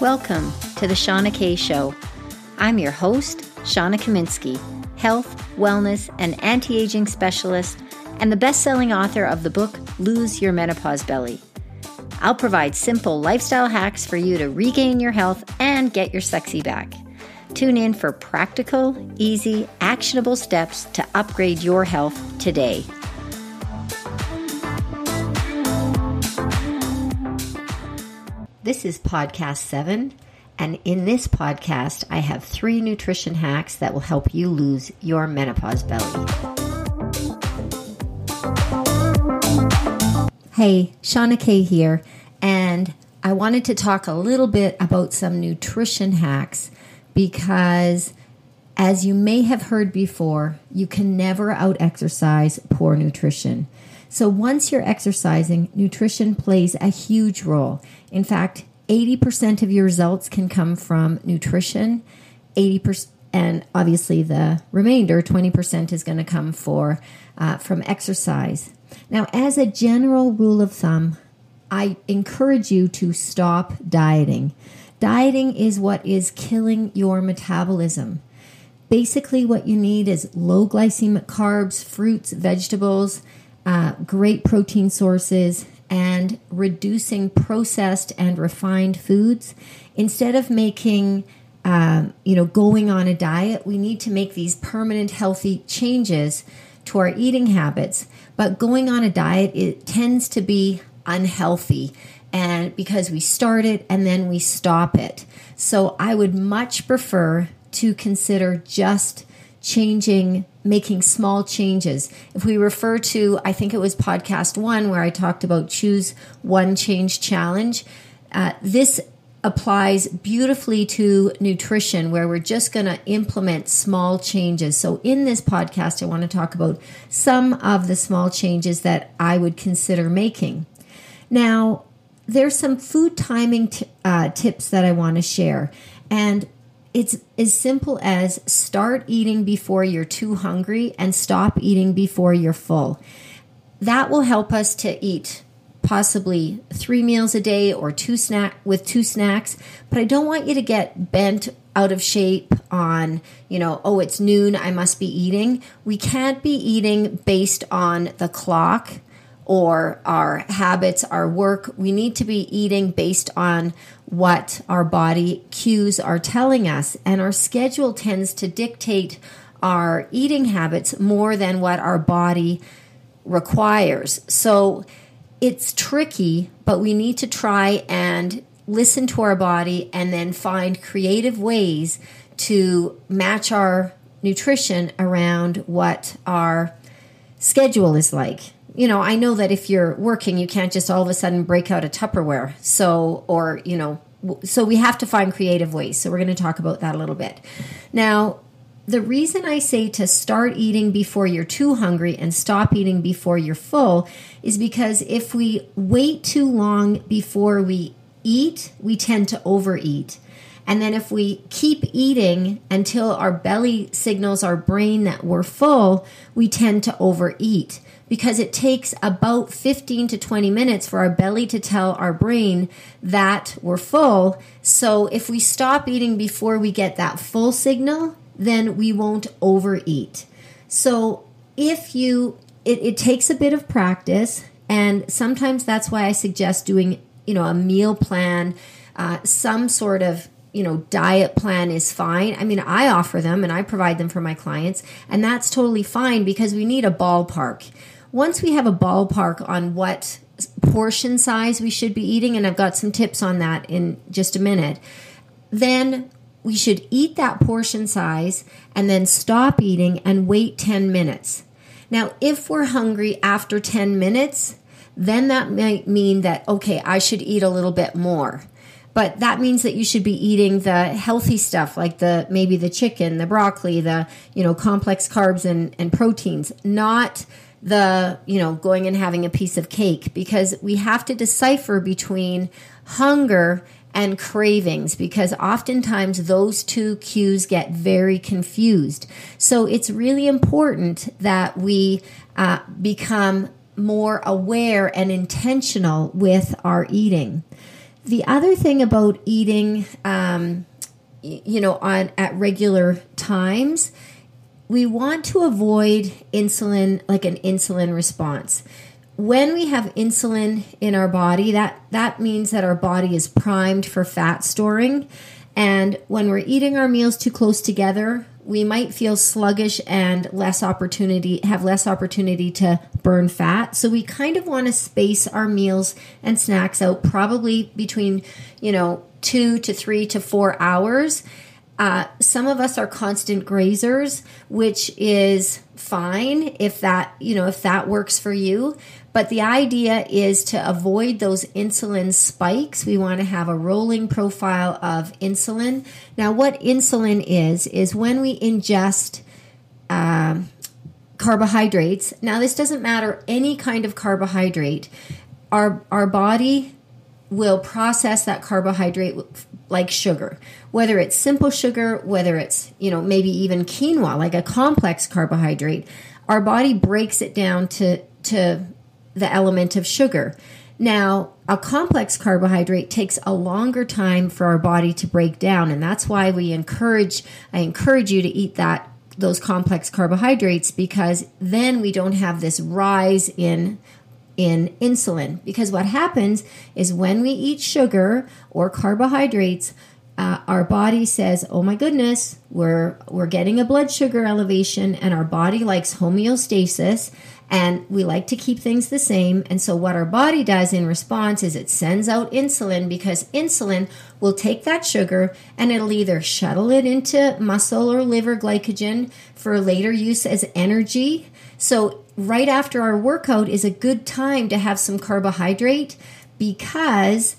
Welcome to the Shauna Kay Show. I'm your host, Shauna Kaminsky, health, wellness, and anti aging specialist, and the best selling author of the book Lose Your Menopause Belly. I'll provide simple lifestyle hacks for you to regain your health and get your sexy back. Tune in for practical, easy, actionable steps to upgrade your health today. This is podcast seven, and in this podcast, I have three nutrition hacks that will help you lose your menopause belly. Hey, Shauna K here, and I wanted to talk a little bit about some nutrition hacks because, as you may have heard before, you can never out exercise poor nutrition. So, once you're exercising, nutrition plays a huge role. In fact, 80% of your results can come from nutrition, 80% and obviously the remainder 20% is going to come for uh, from exercise. Now as a general rule of thumb i encourage you to stop dieting. Dieting is what is killing your metabolism. Basically what you need is low glycemic carbs fruits vegetables uh, great protein sources and reducing processed and refined foods. Instead of making um, you know going on a diet we need to make these permanent healthy changes to our eating habits. But going on a diet it tends to be unhealthy and because we start it and then we stop it. So i would much prefer to consider just changing making small changes. If we refer to, I think it was podcast one where I talked about choose one change challenge, uh, this applies beautifully to nutrition where we're just going to implement small changes. So, in this podcast, I want to talk about some of the small changes that I would consider making. Now, there's some food timing t- uh, tips that I want to share. And it's as simple as start eating before you're too hungry and stop eating before you're full. That will help us to eat possibly three meals a day or two snack with two snacks but i don't want you to get bent out of shape on you know oh it's noon i must be eating we can't be eating based on the clock or our habits, our work. We need to be eating based on what our body cues are telling us. And our schedule tends to dictate our eating habits more than what our body requires. So it's tricky, but we need to try and listen to our body and then find creative ways to match our nutrition around what our schedule is like you know, I know that if you're working, you can't just all of a sudden break out a Tupperware. So, or, you know, so we have to find creative ways. So we're going to talk about that a little bit. Now, the reason I say to start eating before you're too hungry and stop eating before you're full is because if we wait too long before we eat, we tend to overeat. And then if we keep eating until our belly signals our brain that we're full, we tend to overeat because it takes about 15 to 20 minutes for our belly to tell our brain that we're full. So if we stop eating before we get that full signal, then we won't overeat. So if you, it, it takes a bit of practice, and sometimes that's why I suggest doing, you know, a meal plan, uh, some sort of you know diet plan is fine i mean i offer them and i provide them for my clients and that's totally fine because we need a ballpark once we have a ballpark on what portion size we should be eating, and I've got some tips on that in just a minute, then we should eat that portion size and then stop eating and wait 10 minutes. Now, if we're hungry after 10 minutes, then that might mean that, okay, I should eat a little bit more. But that means that you should be eating the healthy stuff like the maybe the chicken, the broccoli, the you know complex carbs and, and proteins, not the, you know, going and having a piece of cake because we have to decipher between hunger and cravings because oftentimes those two cues get very confused. So it's really important that we uh, become more aware and intentional with our eating. The other thing about eating, um, you know, on at regular times, we want to avoid insulin, like an insulin response. When we have insulin in our body, that that means that our body is primed for fat storing. And when we're eating our meals too close together, we might feel sluggish and less opportunity have less opportunity to burn fat. So we kind of want to space our meals and snacks out probably between you know two to three to four hours uh, some of us are constant grazers which is fine if that you know if that works for you but the idea is to avoid those insulin spikes. We want to have a rolling profile of insulin. Now, what insulin is, is when we ingest um, carbohydrates. Now, this doesn't matter any kind of carbohydrate. Our, our body will process that carbohydrate like sugar whether it's simple sugar whether it's you know maybe even quinoa like a complex carbohydrate our body breaks it down to to the element of sugar. Now, a complex carbohydrate takes a longer time for our body to break down, and that's why we encourage I encourage you to eat that those complex carbohydrates because then we don't have this rise in in insulin because what happens is when we eat sugar or carbohydrates uh, our body says oh my goodness we're we're getting a blood sugar elevation and our body likes homeostasis and we like to keep things the same. And so, what our body does in response is it sends out insulin because insulin will take that sugar and it'll either shuttle it into muscle or liver glycogen for later use as energy. So, right after our workout is a good time to have some carbohydrate because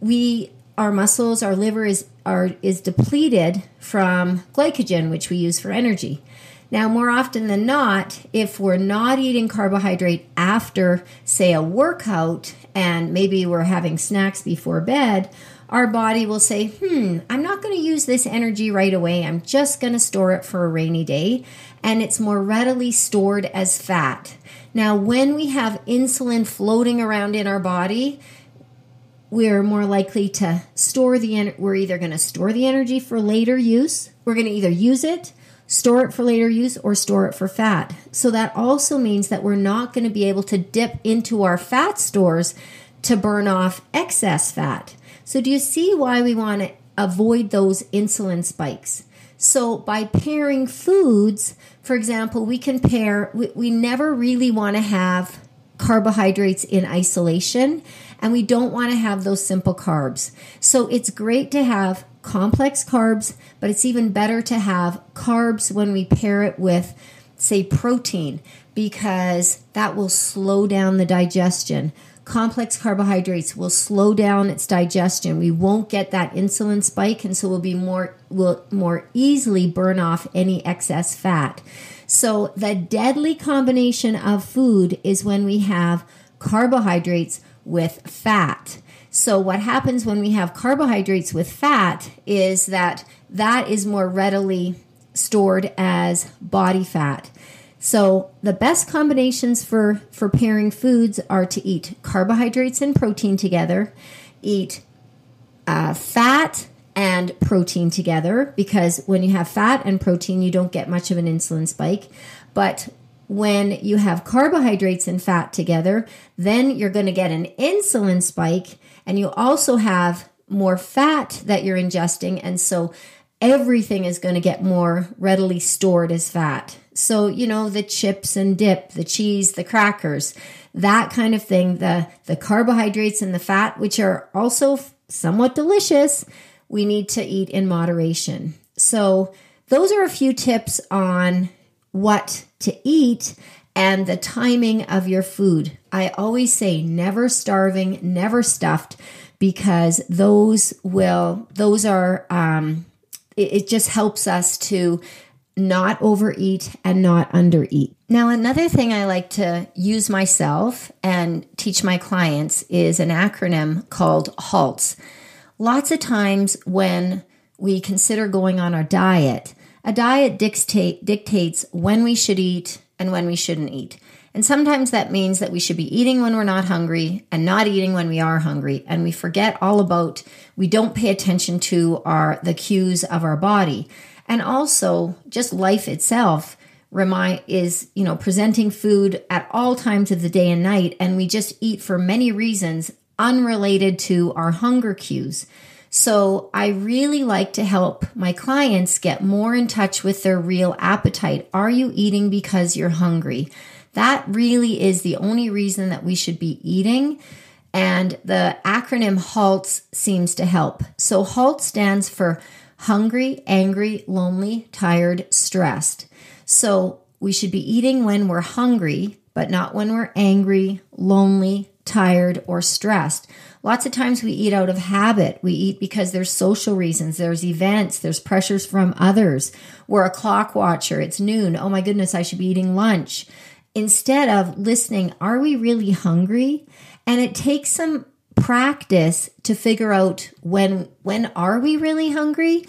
we our muscles our liver is are is depleted from glycogen which we use for energy. Now, more often than not, if we're not eating carbohydrate after, say, a workout, and maybe we're having snacks before bed, our body will say, hmm, I'm not going to use this energy right away. I'm just going to store it for a rainy day. And it's more readily stored as fat. Now, when we have insulin floating around in our body, we're more likely to store the en- we're either going to store the energy for later use we're going to either use it store it for later use, or store it for fat. So that also means that we're not going to be able to dip into our fat stores to burn off excess fat. So, do you see why we want to avoid those insulin spikes? So, by pairing foods, for example, we can pair, we, we never really want to have carbohydrates in isolation, and we don't want to have those simple carbs. So, it's great to have complex carbs, but it's even better to have carbs when we pair it with, say, protein, because that will slow down the digestion. Complex carbohydrates will slow down its digestion. We won't get that insulin spike, and so we'll be more will more easily burn off any excess fat. So the deadly combination of food is when we have carbohydrates with fat. So, what happens when we have carbohydrates with fat is that that is more readily stored as body fat. So, the best combinations for, for pairing foods are to eat carbohydrates and protein together, eat uh, fat and protein together, because when you have fat and protein, you don't get much of an insulin spike. But when you have carbohydrates and fat together, then you're going to get an insulin spike and you also have more fat that you're ingesting. And so everything is going to get more readily stored as fat. So, you know, the chips and dip, the cheese, the crackers, that kind of thing, the, the carbohydrates and the fat, which are also somewhat delicious, we need to eat in moderation. So, those are a few tips on what to eat and the timing of your food. I always say never starving, never stuffed, because those will, those are, um, it, it just helps us to not overeat and not undereat. Now, another thing I like to use myself and teach my clients is an acronym called HALTS. Lots of times when we consider going on our diet, a diet dictate, dictates when we should eat and when we shouldn't eat. And sometimes that means that we should be eating when we're not hungry and not eating when we are hungry. And we forget all about, we don't pay attention to our, the cues of our body. And also just life itself remind is, you know, presenting food at all times of the day and night. And we just eat for many reasons unrelated to our hunger cues. So I really like to help my clients get more in touch with their real appetite. Are you eating because you're hungry? That really is the only reason that we should be eating. And the acronym HALTS seems to help. So HALT stands for hungry, angry, lonely, tired, stressed. So we should be eating when we're hungry, but not when we're angry, lonely, tired, or stressed. Lots of times we eat out of habit. We eat because there's social reasons, there's events, there's pressures from others. We're a clock watcher. It's noon. Oh my goodness, I should be eating lunch. Instead of listening, are we really hungry? And it takes some practice to figure out when when are we really hungry?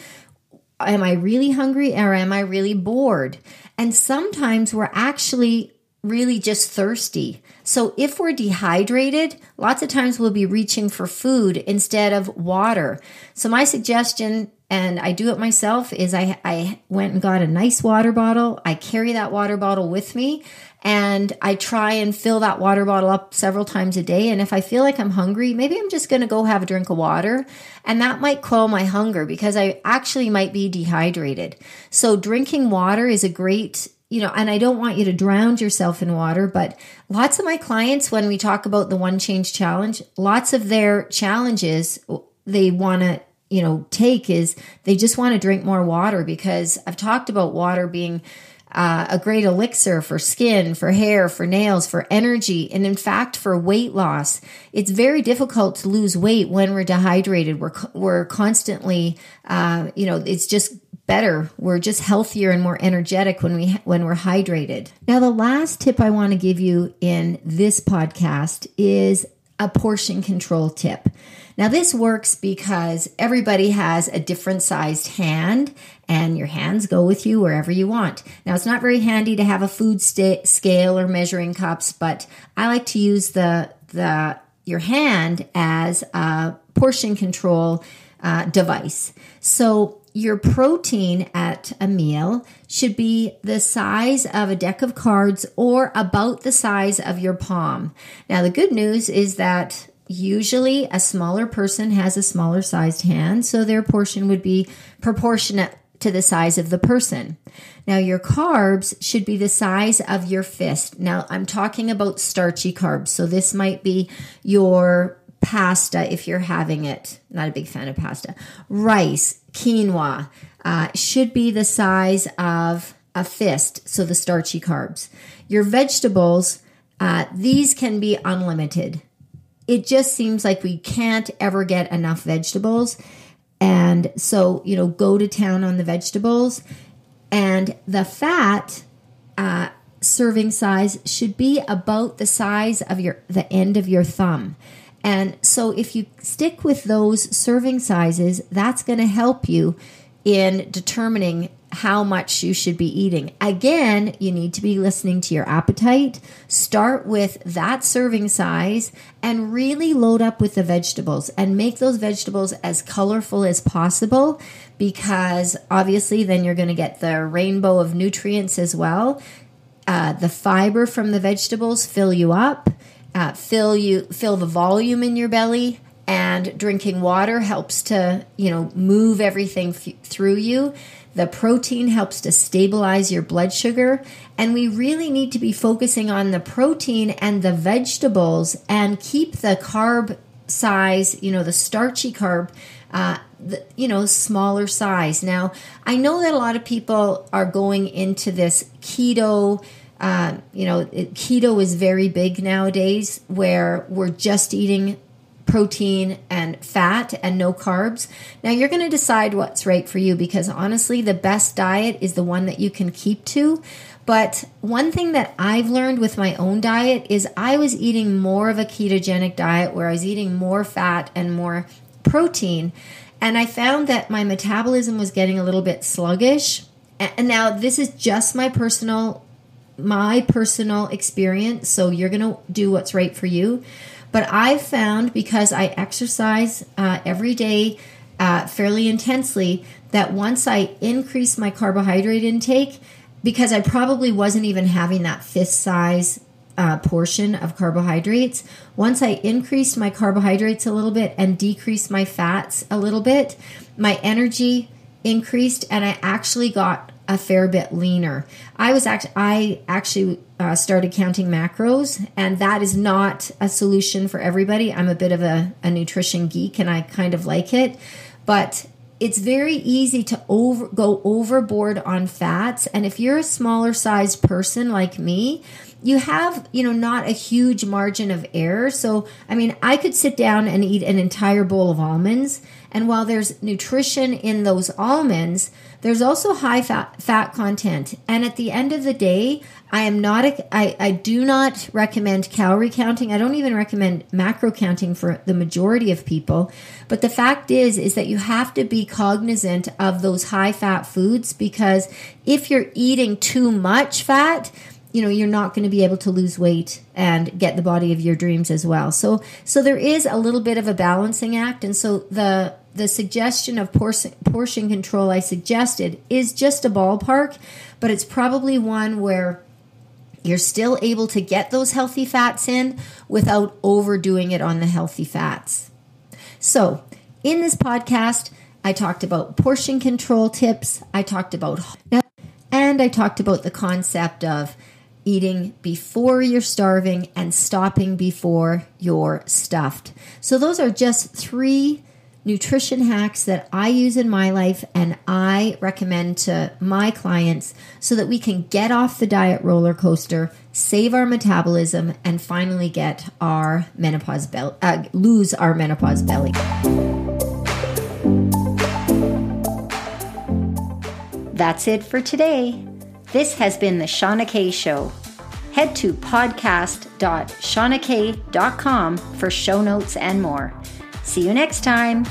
Am I really hungry or am I really bored? And sometimes we're actually really just thirsty. So if we're dehydrated, lots of times we'll be reaching for food instead of water. So my suggestion and I do it myself is I I went and got a nice water bottle. I carry that water bottle with me and I try and fill that water bottle up several times a day and if I feel like I'm hungry, maybe I'm just going to go have a drink of water and that might quell my hunger because I actually might be dehydrated. So drinking water is a great you know, and I don't want you to drown yourself in water, but lots of my clients, when we talk about the one change challenge, lots of their challenges they want to, you know, take is they just want to drink more water because I've talked about water being uh, a great elixir for skin, for hair, for nails, for energy, and in fact, for weight loss. It's very difficult to lose weight when we're dehydrated. We're, we're constantly, uh, you know, it's just better. We're just healthier and more energetic when we when we're hydrated. Now the last tip I want to give you in this podcast is a portion control tip. Now this works because everybody has a different sized hand and your hands go with you wherever you want. Now it's not very handy to have a food st- scale or measuring cups, but I like to use the the your hand as a portion control uh, device. So your protein at a meal should be the size of a deck of cards or about the size of your palm. Now, the good news is that usually a smaller person has a smaller sized hand, so their portion would be proportionate to the size of the person. Now, your carbs should be the size of your fist. Now, I'm talking about starchy carbs. So, this might be your pasta if you're having it. Not a big fan of pasta. Rice, quinoa uh, should be the size of a fist, so the starchy carbs. Your vegetables, uh, these can be unlimited. It just seems like we can't ever get enough vegetables. And so, you know, go to town on the vegetables. And the fat, uh, serving size should be about the size of your the end of your thumb. And so if you stick with those serving sizes, that's going to help you in determining how much you should be eating. Again, you need to be listening to your appetite. Start with that serving size and really load up with the vegetables and make those vegetables as colorful as possible because obviously then you're going to get the rainbow of nutrients as well. Uh, the fiber from the vegetables fill you up uh, fill you fill the volume in your belly and drinking water helps to you know move everything f- through you the protein helps to stabilize your blood sugar and we really need to be focusing on the protein and the vegetables and keep the carb size you know the starchy carb uh, the, you know smaller size. Now i know that a lot of people are going into this keto uh, you know, keto is very big nowadays where we're just eating protein and fat and no carbs. Now you're going to decide what's right for you because honestly, the best diet is the one that you can keep to. But one thing that I've learned with my own diet is I was eating more of a ketogenic diet where I was eating more fat and more protein. And I found that my metabolism was getting a little bit sluggish. And now this is just my personal my personal experience, so you're going to do what's right for you. But I've found because I exercise uh, every day uh, fairly intensely that once I increase my carbohydrate intake, because I probably wasn't even having that fist size uh, portion of carbohydrates. Once I increased my carbohydrates a little bit and decreased my fats a little bit, my energy increased and I actually got a fair bit leaner. I was actually I actually uh, started counting macros, and that is not a solution for everybody. I'm a bit of a, a nutrition geek, and I kind of like it, but it's very easy to over go overboard on fats. And if you're a smaller sized person like me, you have you know not a huge margin of error. So i mean i could sit down and eat an entire bowl of almonds. And while there's nutrition in those almonds there's also high fat, fat content. And at the end of the day i am not a, I, I do not recommend calorie counting. I don't even recommend macro counting for the majority of people. But the fact is is that you have to be cognizant of those high fat foods because if you're eating too much fat you know you're not going to be able to lose weight and get the body of your dreams as well. So so there is a little bit of a balancing act. And so the the suggestion of portion, portion control i suggested is just a ballpark but it's probably one where you're still able to get those healthy fats in without overdoing it on the healthy fats. So in this podcast i talked about portion control tips. I talked about now and i talked about the concept of eating before you're starving and stopping before you're stuffed. So, those are just three nutrition hacks that I use in my life and I recommend to my clients so that we can get off the diet roller coaster, save our metabolism, and finally get our menopause belly, uh, lose our menopause belly. That's it for today. This has been the Shauna K Show. Head to podcast.shaunakay.com for show notes and more. See you next time.